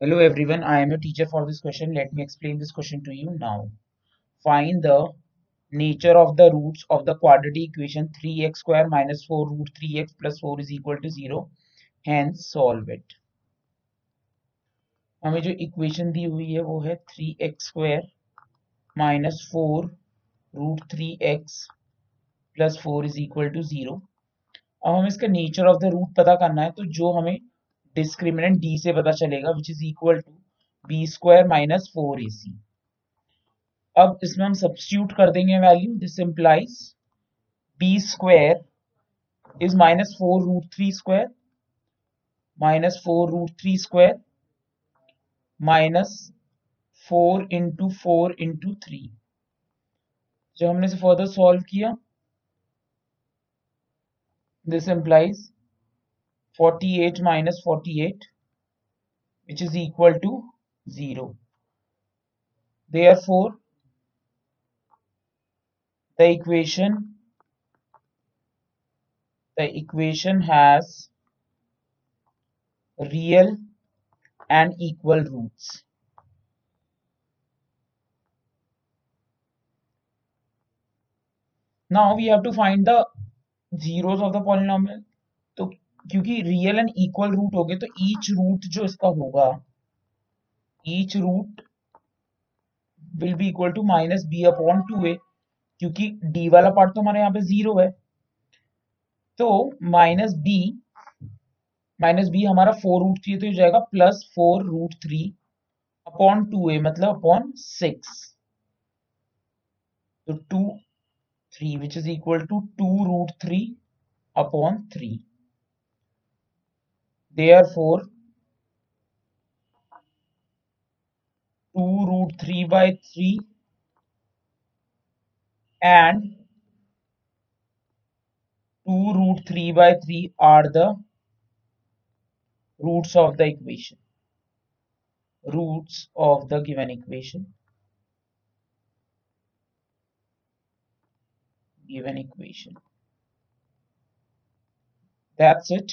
Hello everyone, I am your teacher for this question. Let me explain this question to you now. Find the nature of the roots of the quadratic equation 3x square minus 4 root 3x plus 4 is equal to 0. Hence solve it. हमें जो equation दी हुई है वो है three x square minus four root three x plus four is equal to zero अब हमें इसका nature of the root पता करना है तो जो हमें डिस्क्रिमिनेंट डी से पता चलेगा which is equal to b square minus four a c अब इसमें हम सब्सिट्यूट कर देंगे value this implies b square is minus four root three square minus four root three square minus four into four into three जब हमने इसे further solve किया this implies 48 minus 48 which is equal to 0. Therefore, the equation the equation has real and equal roots. Now we have to find the zeros of the polynomial. तो क्योंकि real and equal root हो गए तो each root जो इसका होगा each root will be equal to minus b upon two a क्योंकि D वाला पार्ट तो हमारे यहाँ पे ज़ीरो है। तो माइनस बी माइनस बी हमारा फोर रूट थ्री तो हो जाएगा plus four root three upon two a मतलब अपॉन सिक्स तो two three which is equal to two root three upon three Therefore, 2 root 3 by 3 and 2 root 3 by 3 are the roots of the equation. Roots of the given equation. Given equation. That's it.